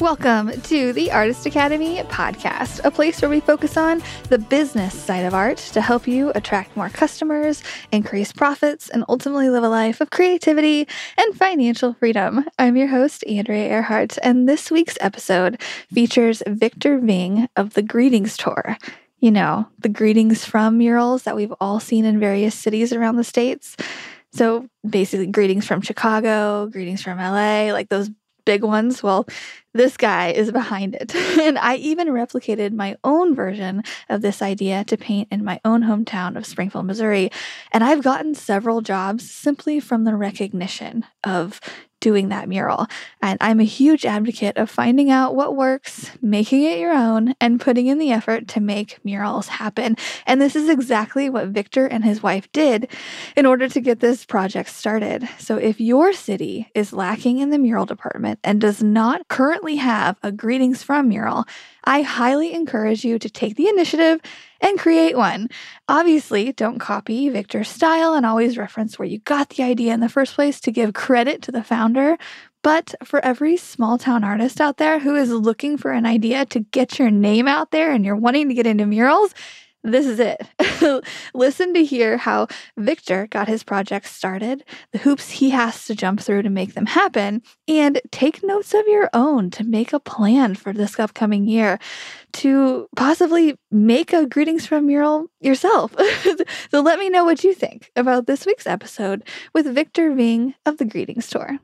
Welcome to the Artist Academy podcast, a place where we focus on the business side of art to help you attract more customers, increase profits, and ultimately live a life of creativity and financial freedom. I'm your host, Andrea Earhart, and this week's episode features Victor Ving of the Greetings Tour. You know, the greetings from murals that we've all seen in various cities around the States. So basically, greetings from Chicago, greetings from LA, like those big ones. Well, this guy is behind it. and I even replicated my own version of this idea to paint in my own hometown of Springfield, Missouri. And I've gotten several jobs simply from the recognition of doing that mural. And I'm a huge advocate of finding out what works, making it your own, and putting in the effort to make murals happen. And this is exactly what Victor and his wife did in order to get this project started. So if your city is lacking in the mural department and does not currently have a greetings from mural, I highly encourage you to take the initiative and create one. Obviously, don't copy Victor's style and always reference where you got the idea in the first place to give credit to the founder. But for every small town artist out there who is looking for an idea to get your name out there and you're wanting to get into murals, this is it. Listen to hear how Victor got his project started, the hoops he has to jump through to make them happen, and take notes of your own to make a plan for this upcoming year to possibly make a greetings from mural yourself. so let me know what you think about this week's episode with Victor Ving of the Greetings Tour.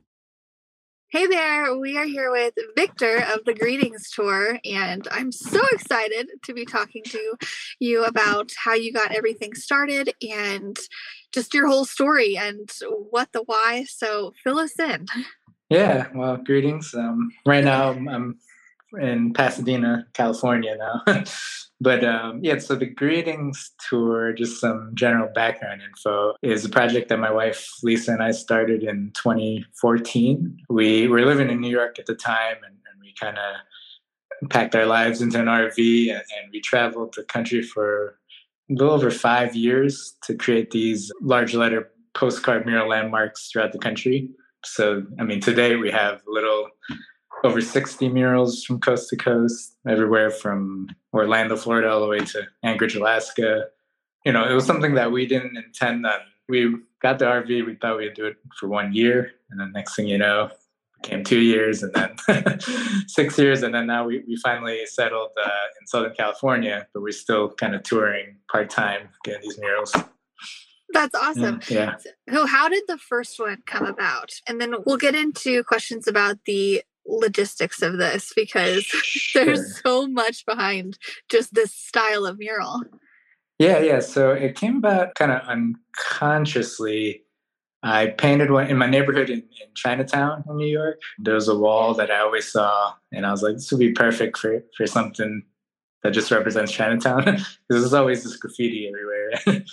Hey there, we are here with Victor of the Greetings Tour, and I'm so excited to be talking to you about how you got everything started and just your whole story and what the why. So fill us in. Yeah, well, greetings. Um, right now, I'm in Pasadena, California now. But um, yeah, so the Greetings Tour, just some general background info, is a project that my wife Lisa and I started in 2014. We were living in New York at the time, and, and we kind of packed our lives into an RV, and, and we traveled the country for a little over five years to create these large letter postcard mural landmarks throughout the country. So, I mean, today we have little over 60 murals from coast to coast, everywhere from Orlando, Florida, all the way to Anchorage, Alaska. You know, it was something that we didn't intend on. We got the RV, we thought we'd do it for one year. And then next thing you know, became two years and then six years. And then now we, we finally settled uh, in Southern California, but we're still kind of touring part time, getting these murals. That's awesome. Yeah. So, how did the first one come about? And then we'll get into questions about the logistics of this because sure. there's so much behind just this style of mural. Yeah, yeah. So it came about kind of unconsciously. I painted one in my neighborhood in, in, Chinatown in New York. There was a wall that I always saw, and I was like, this would be perfect for, for something that just represents Chinatown. Because there's always this graffiti everywhere.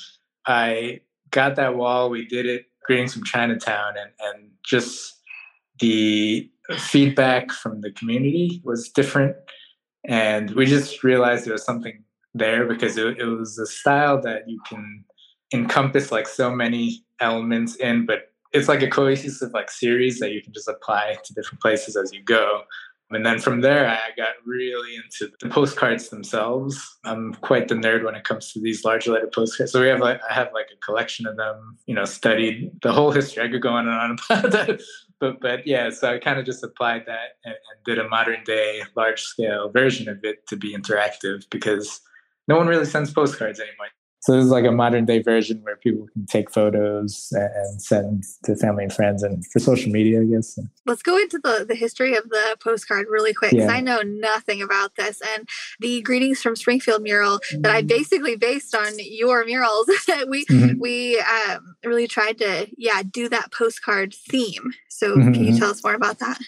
I got that wall, we did it, greetings from Chinatown, and, and just the feedback from the community was different. And we just realized there was something there because it, it was a style that you can encompass like so many elements in, but it's like a cohesive like series that you can just apply to different places as you go. And then from there, I got really into the postcards themselves. I'm quite the nerd when it comes to these large letter postcards. So we have like I have like a collection of them. You know, studied the whole history. I could go on and on about that. But but yeah, so I kind of just applied that and, and did a modern day large scale version of it to be interactive because no one really sends postcards anymore. So this is like a modern day version where people can take photos and send to family and friends and for social media, I guess. Let's go into the, the history of the postcard really quick because yeah. I know nothing about this. And the Greetings from Springfield mural that I mm-hmm. basically based on your murals, we mm-hmm. we um, really tried to yeah do that postcard theme. So mm-hmm. can you mm-hmm. tell us more about that?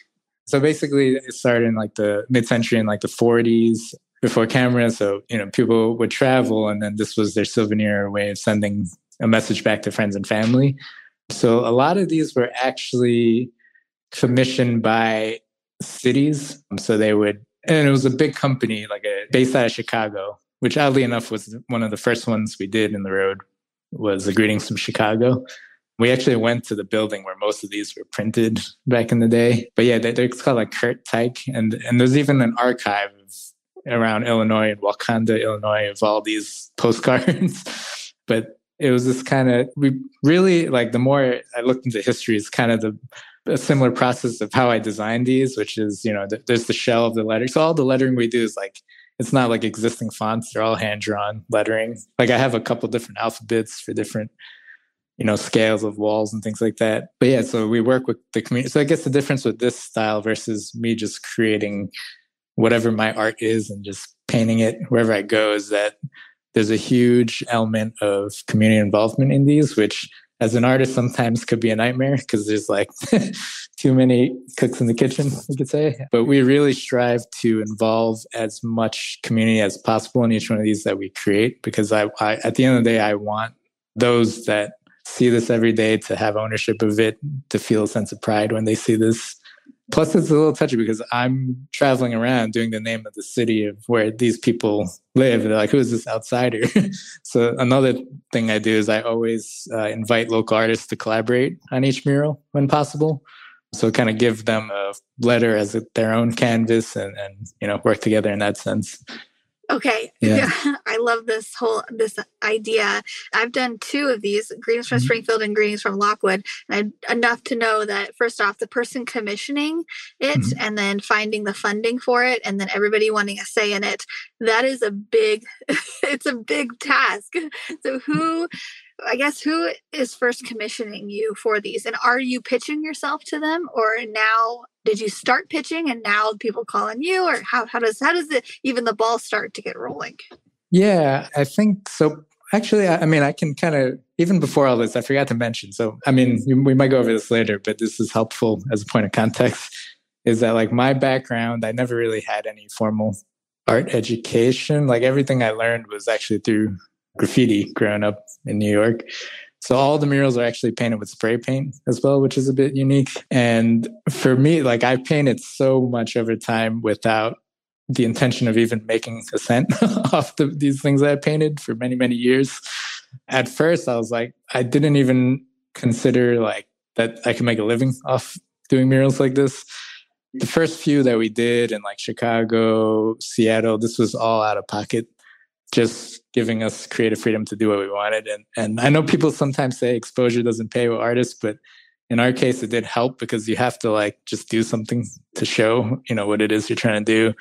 So basically, it started in like the mid-century in like the 40s before camera. So, you know, people would travel and then this was their souvenir way of sending a message back to friends and family. So a lot of these were actually commissioned by cities. So they would, and it was a big company, like a based out of Chicago, which oddly enough was one of the first ones we did in the road was the greetings from Chicago. We actually went to the building where most of these were printed back in the day. But yeah, they're, called like Curt Teich. And, and there's even an archive around Illinois and Wauconda, Illinois, of all these postcards. but it was this kind of, we really like the more I looked into history, it's kind of the a similar process of how I designed these, which is, you know, th- there's the shell of the letter. So all the lettering we do is like, it's not like existing fonts. They're all hand drawn lettering. Like I have a couple different alphabets for different you know scales of walls and things like that but yeah so we work with the community so i guess the difference with this style versus me just creating whatever my art is and just painting it wherever i go is that there's a huge element of community involvement in these which as an artist sometimes could be a nightmare because there's like too many cooks in the kitchen you could say but we really strive to involve as much community as possible in each one of these that we create because I, I at the end of the day i want those that see this every day, to have ownership of it, to feel a sense of pride when they see this. Plus, it's a little touchy because I'm traveling around doing the name of the city of where these people live. They're like, who is this outsider? so, another thing I do is I always uh, invite local artists to collaborate on each mural when possible. So, kind of give them a letter as a, their own canvas and, and, you know, work together in that sense. Okay. Yeah. I love this whole this idea. I've done two of these, greetings from mm-hmm. Springfield and greetings from Lockwood. And I, enough to know that first off, the person commissioning it mm-hmm. and then finding the funding for it and then everybody wanting a say in it, that is a big it's a big task. So who I guess who is first commissioning you for these? And are you pitching yourself to them or now did you start pitching and now people call on you or how, how does how does it even the ball start to get rolling? Yeah, I think so. Actually, I, I mean, I can kind of even before all this, I forgot to mention. So, I mean, we might go over this later, but this is helpful as a point of context. Is that like my background? I never really had any formal art education. Like everything I learned was actually through graffiti growing up in New York. So all the murals are actually painted with spray paint as well, which is a bit unique. And for me, like I painted so much over time without the intention of even making a cent off the, these things I painted for many, many years. At first, I was like, I didn't even consider like that I could make a living off doing murals like this. The first few that we did in like Chicago, Seattle, this was all out of pocket just giving us creative freedom to do what we wanted. And and I know people sometimes say exposure doesn't pay with artists, but in our case it did help because you have to like just do something to show, you know, what it is you're trying to do.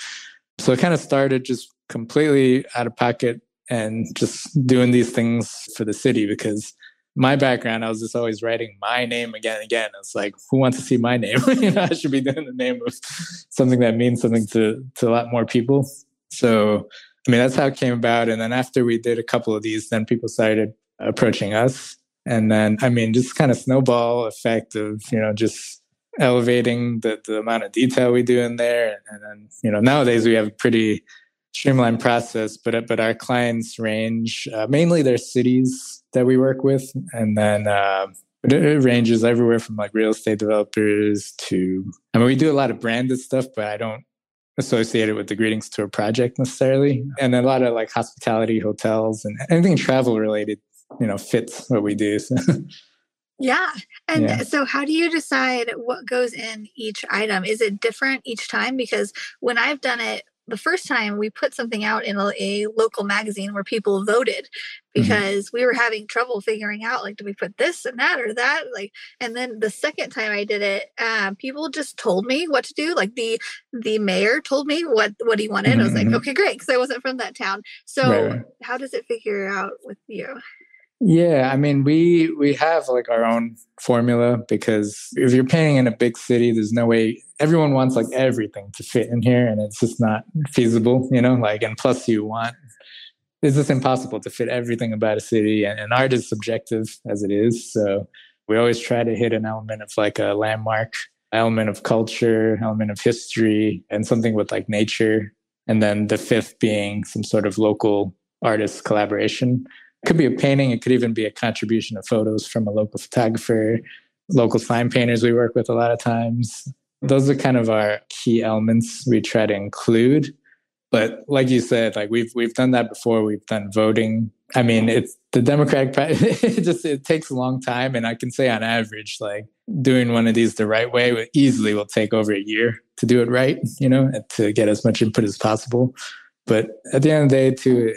So it kind of started just completely out of pocket and just doing these things for the city because my background, I was just always writing my name again and again. It's like, who wants to see my name? you know, I should be doing the name of something that means something to to a lot more people. So I mean, that's how it came about. And then after we did a couple of these, then people started approaching us. And then, I mean, just kind of snowball effect of, you know, just elevating the, the amount of detail we do in there. And then, you know, nowadays we have a pretty streamlined process, but, but our clients range uh, mainly their cities that we work with. And then, uh, it ranges everywhere from like real estate developers to, I mean, we do a lot of branded stuff, but I don't associated with the greetings tour project necessarily and a lot of like hospitality hotels and anything travel related you know fits what we do so. yeah and yeah. so how do you decide what goes in each item is it different each time because when i've done it the first time we put something out in a, a local magazine where people voted mm-hmm. because mm-hmm. we were having trouble figuring out like do we put this and that or that like and then the second time i did it um, people just told me what to do like the the mayor told me what what he wanted mm-hmm. i was like mm-hmm. okay great because i wasn't from that town so right. how does it figure out with you yeah, I mean, we we have like our own formula because if you're painting in a big city, there's no way everyone wants like everything to fit in here, and it's just not feasible, you know. Like, and plus, you want it's just impossible to fit everything about a city, and, and art is subjective as it is. So we always try to hit an element of like a landmark, element of culture, element of history, and something with like nature, and then the fifth being some sort of local artist collaboration could be a painting. It could even be a contribution of photos from a local photographer, local sign painters we work with a lot of times. Those are kind of our key elements we try to include. but like you said, like we've we've done that before. We've done voting. I mean, it's the Democratic Party. it just it takes a long time, and I can say on average, like doing one of these the right way easily will take over a year to do it right. You know, to get as much input as possible. But at the end of the day, too,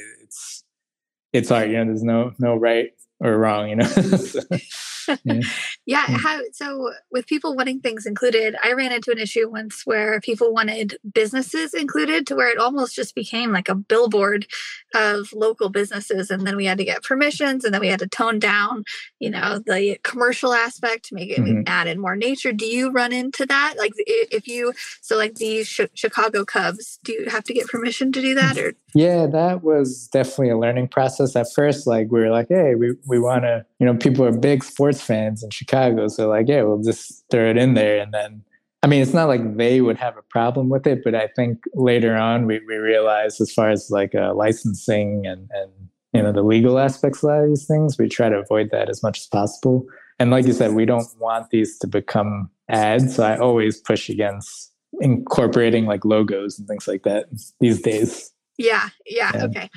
it's art. You know, there's no no right or wrong. You know. so, yeah. yeah. How, so with people wanting things included, I ran into an issue once where people wanted businesses included to where it almost just became like a billboard of local businesses. And then we had to get permissions and then we had to tone down, you know, the commercial aspect to make it mm-hmm. added more nature. Do you run into that? Like if you, so like the sh- Chicago Cubs, do you have to get permission to do that or? Yeah, that was definitely a learning process. At first, like we were like, hey, we, we want to, you know, people are big sports fans in Chicago. So like, yeah, we'll just throw it in there. And then, I mean, it's not like they would have a problem with it, but I think later on we, we realized as far as like uh, licensing and, and, you know, the legal aspects of these things, we try to avoid that as much as possible. And like you said, we don't want these to become ads. So I always push against incorporating like logos and things like that these days. Yeah, yeah, yeah, okay.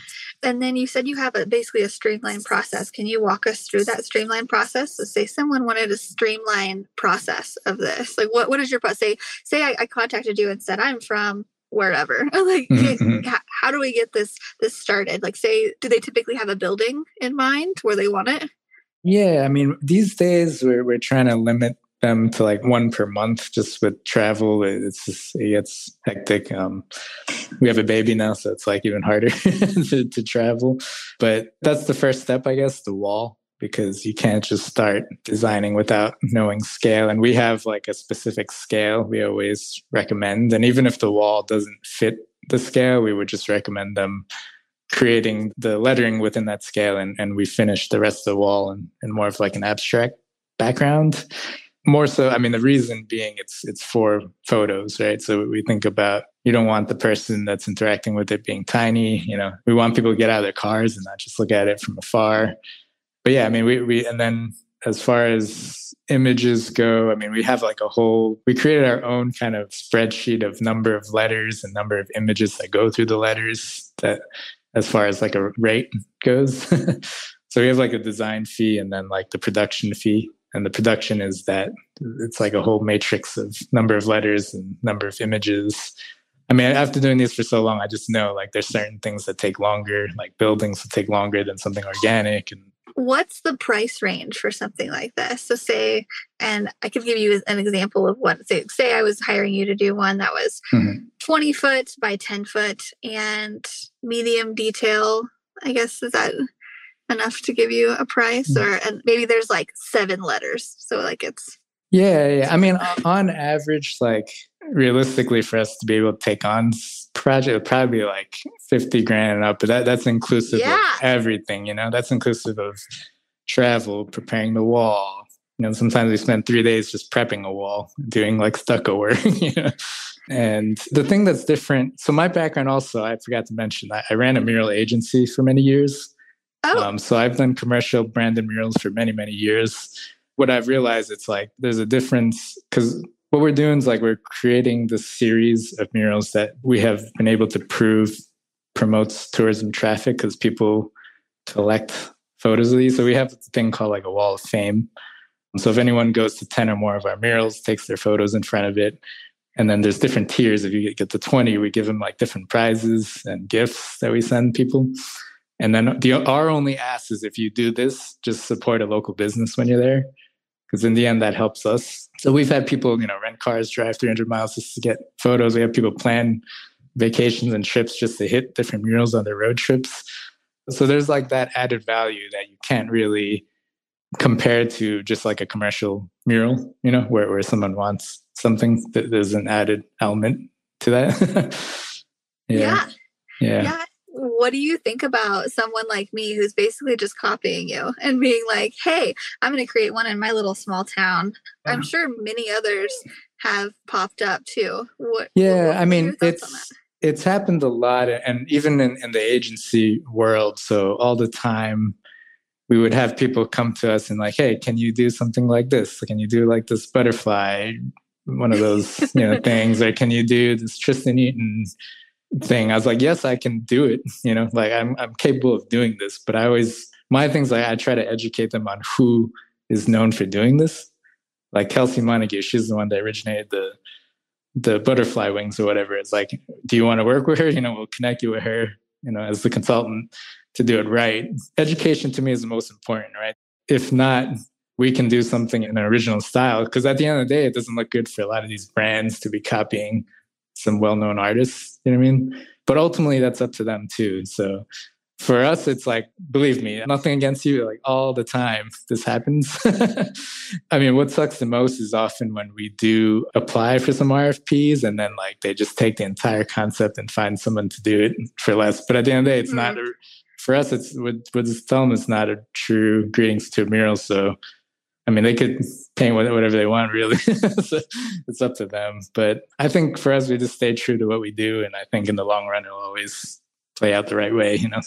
And then you said you have a basically a streamlined process. Can you walk us through that streamlined process? So say someone wanted a streamlined process of this. Like what what is your process? Say say I, I contacted you and said I'm from wherever. like mm-hmm. how, how do we get this this started? Like say do they typically have a building in mind where they want it? Yeah, I mean, these days we're we're trying to limit them to like one per month just with travel. It's just it gets hectic um, we have a baby now so it's like even harder to, to travel. But that's the first step i guess the wall because you can't just start designing without knowing scale. And we have like a specific scale we always recommend. And even if the wall doesn't fit the scale we would just recommend them creating the lettering within that scale and, and we finish the rest of the wall in, in more of like an abstract background more so i mean the reason being it's it's for photos right? So we think about you don't want the person that's interacting with it being tiny you know? We want people to get out of their cars and not just look at it from afar. But yeah i mean we, we and then as far as images go i mean we have like a whole we created our own kind of spreadsheet of number of letters and number of images that go through the letters that as far as like a rate goes. So we have like a design fee and then like the production fee and the production is that it's like a whole matrix of number of letters and number of images i mean after doing these for so long i just know like there's certain things that take longer like buildings that take longer than something organic and what's the price range for something like this so say and i could give you an example of what say, say i was hiring you to do one that was mm-hmm. 20 foot by 10 foot and medium detail i guess is that enough to give you a price mm. or and maybe there's like seven letters. So like it's yeah, yeah. i mean on average like realistically for us to be able to take on project probably like 50 grand and up but that, that's inclusive yeah. of everything you know? That's inclusive of travel preparing the wall. You know sometimes we spend three days just prepping a wall doing like stucco work you know? And the thing that's different so my background also i forgot to mention I, I ran a mural agency for many years Oh. Um, so I've done commercial branded murals for many, many years. What I've realized, it's like there's a difference because what we're doing is like we're creating this series of murals that we have been able to prove promotes tourism traffic because people collect photos of these. So we have a thing called like a wall of fame. So if anyone goes to 10 or more of our murals, takes their photos in front of it, and then there's different tiers. If you get to 20, we give them like different prizes and gifts that we send people. And then the our only ask is if you do this, just support a local business when you're there, because in the end that helps us. So we've had people, you know, rent cars, drive 300 miles just to get photos. We have people plan vacations and trips just to hit different murals on their road trips. So there's like that added value that you can't really compare to just like a commercial mural, you know, where, where someone wants something. that There's an added element to that. yeah. yeah. yeah what do you think about someone like me who's basically just copying you and being like, hey, I'm going to create one in my little small town? Yeah. I'm uh-huh. sure many others have popped up too. What, yeah, what, I mean, it's it's happened a lot, and even in, in the agency world. So all the time, we would have people come to us and like, hey, can you do something like this? Can you do like this butterfly? One of those you know things, or can you do this Tristan Eaton thing. I was like, yes, I can do it. You know, like I'm I'm capable of doing this. But I always my things like I try to educate them on who is known for doing this. Like Kelsey Montague, she's the one that originated the the butterfly wings or whatever. It's like, do you want to work with her? You know, we'll connect you with her, you know, as the consultant to do it right. Education to me is the most important, right? If not, we can do something in an original style. Because at the end of the day, it doesn't look good for a lot of these brands to be copying some well-known artists. You know what I mean? But ultimately, that's up to them too. So for us, it's like, believe me, nothing against you. Like all the time, this happens. I mean, what sucks the most is often when we do apply for some RFPs and then like they just take the entire concept and find someone to do it for less. But at the end of the day, it's mm-hmm. not. A, for us, it's what what tell them it's not a true Greetings Tour mural. So I mean, they could paint whatever they want, really. so it's up to them. But I think for us, we just stay true to what we do, and I think in the long run, it'll always play out the right way. You know?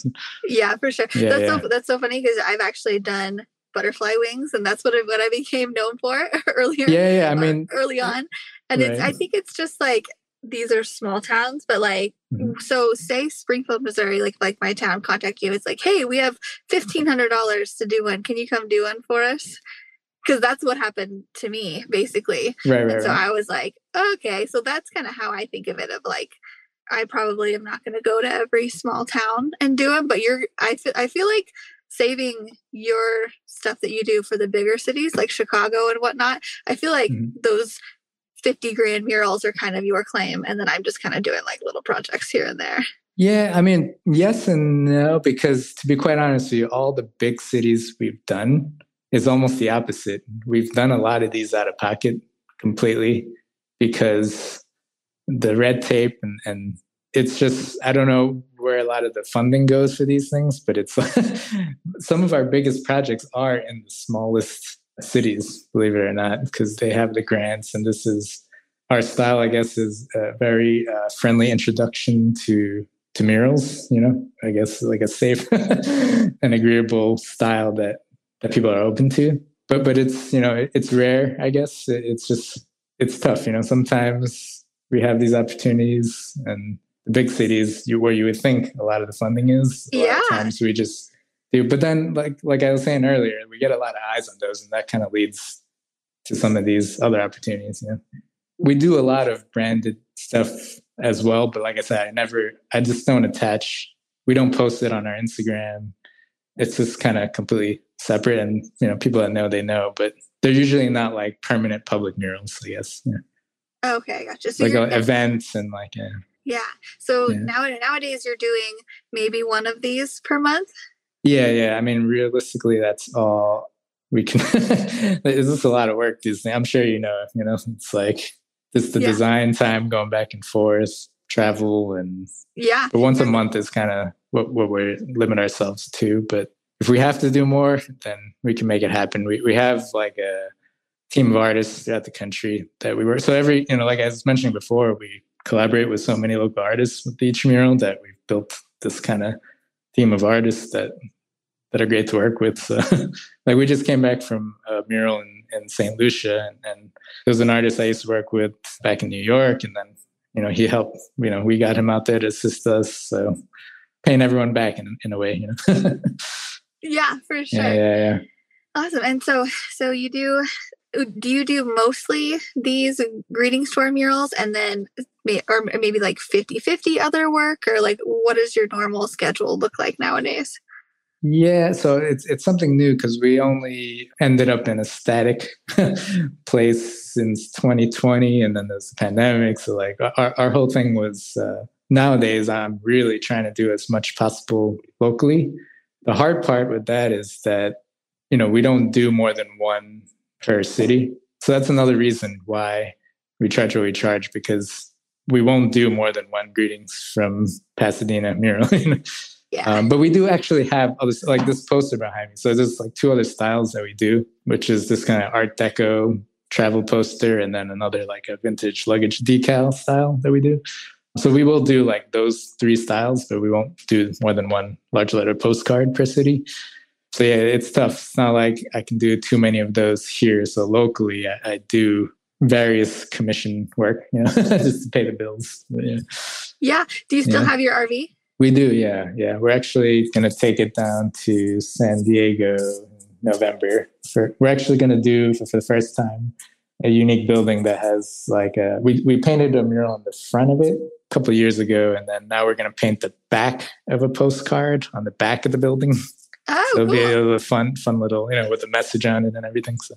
Yeah, for sure. Yeah, that's yeah. so that's so funny because I've actually done butterfly wings, and that's what I, what I became known for earlier. Yeah, yeah. I mean, early on, and right. it's I think it's just like these are small towns, but like mm-hmm. so say Springfield, Missouri, like like my town contact you. It's like, hey, we have fifteen hundred dollars to do one. Can you come do one for us? Because that's what happened to me basically right, right, and so right. i was like okay so that's kind of how i think of it of like i probably am not going to go to every small town and do them but you're i feel i feel like saving your stuff that you do for the bigger cities like chicago and whatnot i feel like mm-hmm. those 50 grand murals are kind of your claim and then i'm just kind of doing like little projects here and there yeah, I mean, yes and no, because to be quite honest with you, all the big cities we've done, is almost the opposite. We've done a lot of these out of pocket completely because the red tape and, and it's just I don't know where a lot of the funding goes for these things, but it's some of our biggest projects are in the smallest cities, believe it or not, because they have the grants, and this is our style. I guess is a very uh, friendly introduction to to murals. You know, I guess like a safe and agreeable style that that people are open to. But but it's you know it, it's rare. I guess it's just it's tough. You know, sometimes we have these opportunities and the big cities you, where you would think a lot of the funding is. A yeah. times we just do. But then like like I was saying earlier, we get a lot of eyes on those, and that kind of leads to some of these other opportunities. You know, we do a lot of branded stuff as well. But like I said, I never, I just don't attach. We don't post it on our Instagram. It's just kind of completely separate and you know people that know they know but they're usually not like permanent public murals i guess yeah. okay gotcha. So like uh, events and like yeah. Yeah. So yeah. now nowadays you're doing maybe one of these per month? Yeah yeah. I mean realistically that's all we can it's just a lot of work these i'm sure you know you know it's like just the yeah. design time going back and forth travel and yeah. But once a month is kind of what, what we limit ourselves to but if we have to do more, then we can make it happen. We we have like a team of artists throughout the country that we work. So every you know, like I was mentioning before, we collaborate with so many local artists with each mural that we've built this kind of team of artists that that are great to work with. So, like we just came back from a mural in, in St. Lucia, and, and there was an artist I used to work with back in New York, and then you know he helped. You know, we got him out there to assist us. So paying everyone back in in a way, you know. Yeah, for sure. Yeah, yeah, yeah. Awesome. And so, so you do do you do mostly these Greetings Tour murals and then or maybe like 50 50 other work or like what does your normal schedule look like nowadays yeah so it's it's something new because we only ended up in a static place since 2020 and then there's the pandemic so like our, our whole thing was uh, nowadays i'm really trying to do as much possible locally the hard part with that is that you know we don't do more than one per city. So that's another reason why we charge what we charge because we won't do more than one greetings from pasadena mural yeah. Um, but we do actually have others like this poster behind me. So there's like two other styles that we do which is this kind of art deco travel poster and then another like a vintage luggage decal style that we do so we will do like those three styles, but we won't do more than one large letter postcard per city. So yeah, it's tough. It's not like I can do too many of those here. So locally, I, I do various commission work, you know, just to pay the bills. But yeah. Yeah. Do you still Yeah. have your RV? We do, yeah, yeah. We're actually going to take it down to San Diego in November. For, we're actually going to do for, for the first time a unique building that has like a. We we painted a mural on the front of it a couple of years ago, and then now we're going to paint the back of a postcard on the back of the building. Oh, so it'll be cool. a fun, fun little, you know, with a message on it and everything. So,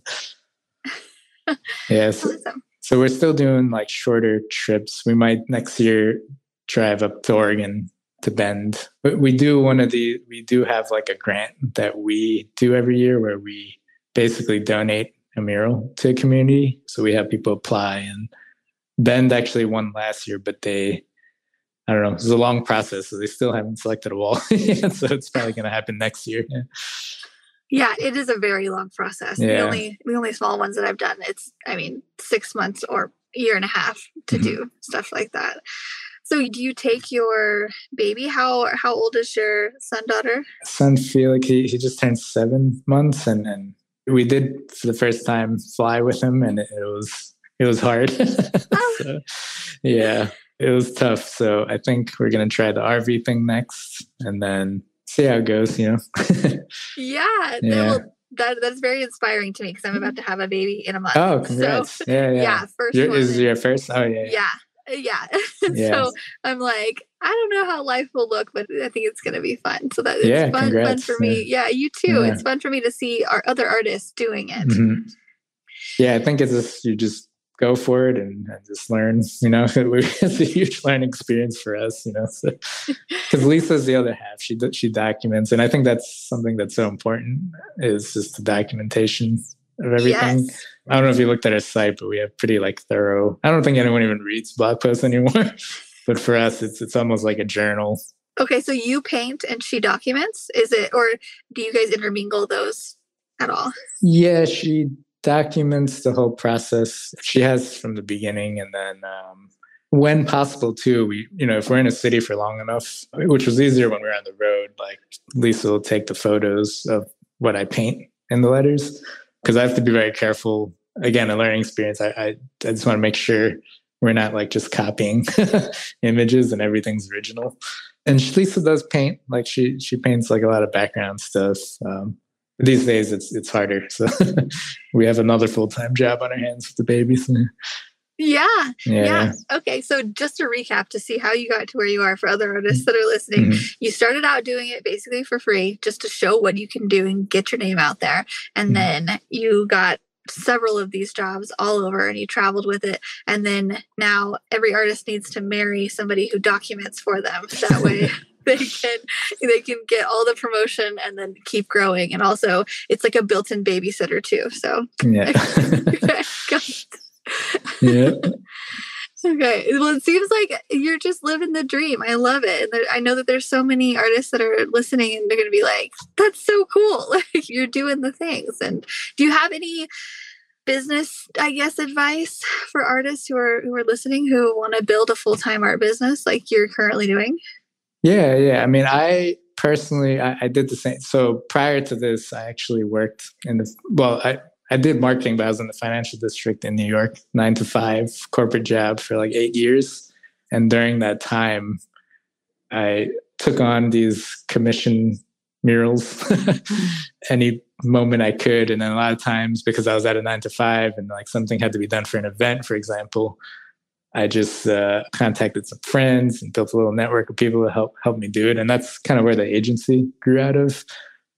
yes. Awesome. So we're still doing like shorter trips. We might next year drive up to Oregon to Bend. But we do one of the we do have like a grant that we do every year where we basically donate mural to a community. So we have people apply and Bend actually won last year, but they I don't know, it was a long process, so they still haven't selected a wall. so it's probably gonna happen next year. Yeah. Yeah, it is a very long process. The Yeah. only the only small ones that I've done, it's I mean six months or year and a half to Mhm. do stuff like that. So do you take your baby? How how old is your son daughter? son Felix, he, he just turned seven months, and, and we did for the first time fly with him, and it, it was it was hard. Oh. so, yeah, it was tough. So I think we're gonna try the RV thing next, and then see how it goes. You know. Yeah, Yeah. well, that that's very inspiring to me because I'm about to have a baby in a month. oh, So, congrats! yeah, yeah. yeah, first Your, one. is your first? Oh, yeah. yeah, yeah. Yeah. so I'm like, I don't know how life will look, but I think it's gonna be fun. So that it's Yeah, fun, fun congrats. for me. Yeah, you too. Yeah. It's fun for me to see our other artists doing it. Mhm. Yeah, I think it's just you just go for it and, and just learn. You know, it's a huge learning experience for us. You know, because Lisa's the other half. She she documents, and I think that's something that's so important is just the documentation of everything. Yes. I don't know if you looked at our site, but we have pretty like thorough. I don't think anyone even reads blog posts anymore. but for us, it's it's almost like a journal. Okay, so you paint and she documents. Is it, or do you guys intermingle those at all? Yeah, she documents the whole process. She has from the beginning, and then um, when possible too. We, you know, if we're in a city for long enough, which was easier when we were on the road. Like Lisa will take the photos of what I paint in the letters because I have to be very careful. Again, a learning experience. I I, I just want to make sure we're not like just copying images and everything's original. And she- Lisa does paint. Like she she paints like a lot of background stuff. Um, these days it's it's harder. So we have another full time job on our hands with the babies Yeah, yeah. yeah. Okay, so just to recap to see how you got to where you are for other artists that are listening, Mhm. you started out doing it basically for free just to show what you can do and get your name out there. And Mhm. then you got several of these jobs all over and he traveled with it. And then now every artist needs to marry somebody who documents for them. That way they can they can get all the promotion and then keep growing. And also it's like a built-in babysitter too. So Yeah. yeah. Okay. Well, it seems like you're just living the dream. I love it. And I know that there's so many artists that are listening and they're going to be like, that's so cool. Like you're doing the things. And do you have any business, I guess, advice for artists who are who are listening who want to build a full-time art business like you're currently doing? Yeah, yeah. I mean, I personally, I, I did the same. So prior to this, I actually worked in the, well, I, I did marketing, but I was in the financial district in New York, nine to five corporate job for like eight years. And during that time, I took on these commission murals any moment I could. And then a lot of times, because I was at a nine to five and like something had to be done for an event, for example, I just uh, contacted some friends and built a little network of people to help help me do it, and that's kind of where the agency grew out of.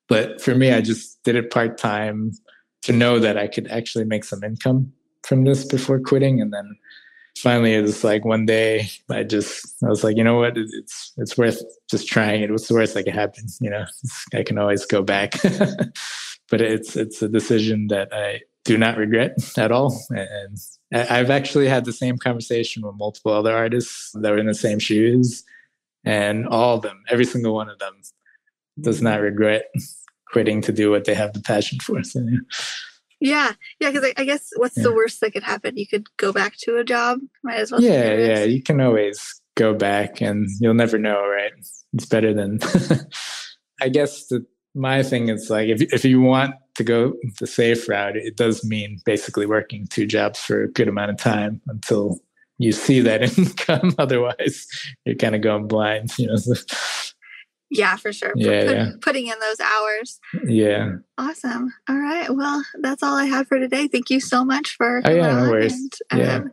But for me, I just did it part time to know that I could actually make some income from this before quitting, and then finally, it was like one day I just I was like, you know what, it's it's worth just trying it. What's the worst that could happen? You know, I can always go back. but it's it's a decision that I do not regret at all, and I've actually had the same conversation with multiple other artists that were in the same shoes, and all of them, every single one of them, does not regret quitting to do what they have the passion for. So, yeah. Yeah. Yeah. Because I, I guess what's the worst that could happen? You could go back to a job. Might as well. yeah, yeah, you can always go back, and you'll never know, right? It's better than. I guess the my thing is like if if you want to go the safe route, it does mean basically working two jobs for a good amount of time until you see that income. Otherwise, you're kind of going blind, you know. Yeah, for sure. Yeah, Put, yeah. Putting in those hours. Yeah. Awesome. All right. Well, that's all I had for today. Thank you so much for Oh, yeah, no worries. and, Yeah. um,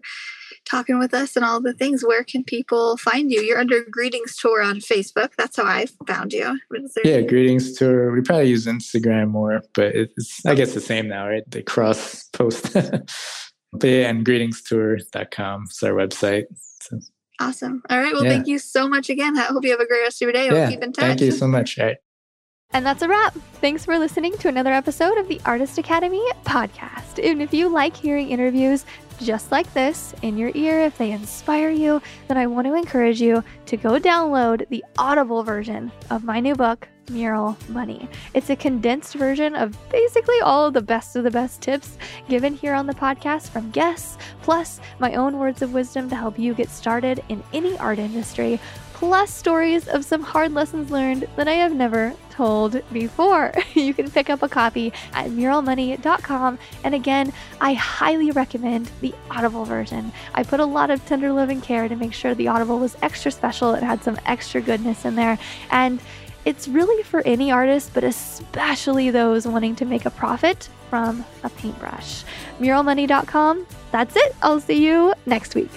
talking with us and all the things. Where can people find you? You're under Greetings Tour on Facebook. That's how I found you. Yeah, greetings tour. We probably use Instagram more, but it's I guess the same now, right? They cross post. but yeah, and greetingstour.com is our website. So, Awesome. All right. Well, Yeah. thank you so much again. I hope you have a great rest of your day. We'll yeah, keep in touch. thank you so much. All right. And that's a wrap. Thanks for listening to another episode of the Artist Academy podcast. And if you like hearing interviews just like this in your ear, if they inspire you, then I want to encourage you to go download the Audible version of my new book, Mural Money. It's a condensed version of basically all of the best of the best tips given here on the podcast from guests, plus my own words of wisdom to help you get started in any art industry plus stories of some hard lessons learned that I have never told before. you can pick up a copy at muralmoney.com. And again, I highly recommend the Audible version. I put a lot of tender love and care to make sure the Audible was extra special. It had some extra goodness in there. And it's really for any artist, but especially those wanting to make a profit from a paintbrush. Muralmoney.com. That's it. I'll see you next week.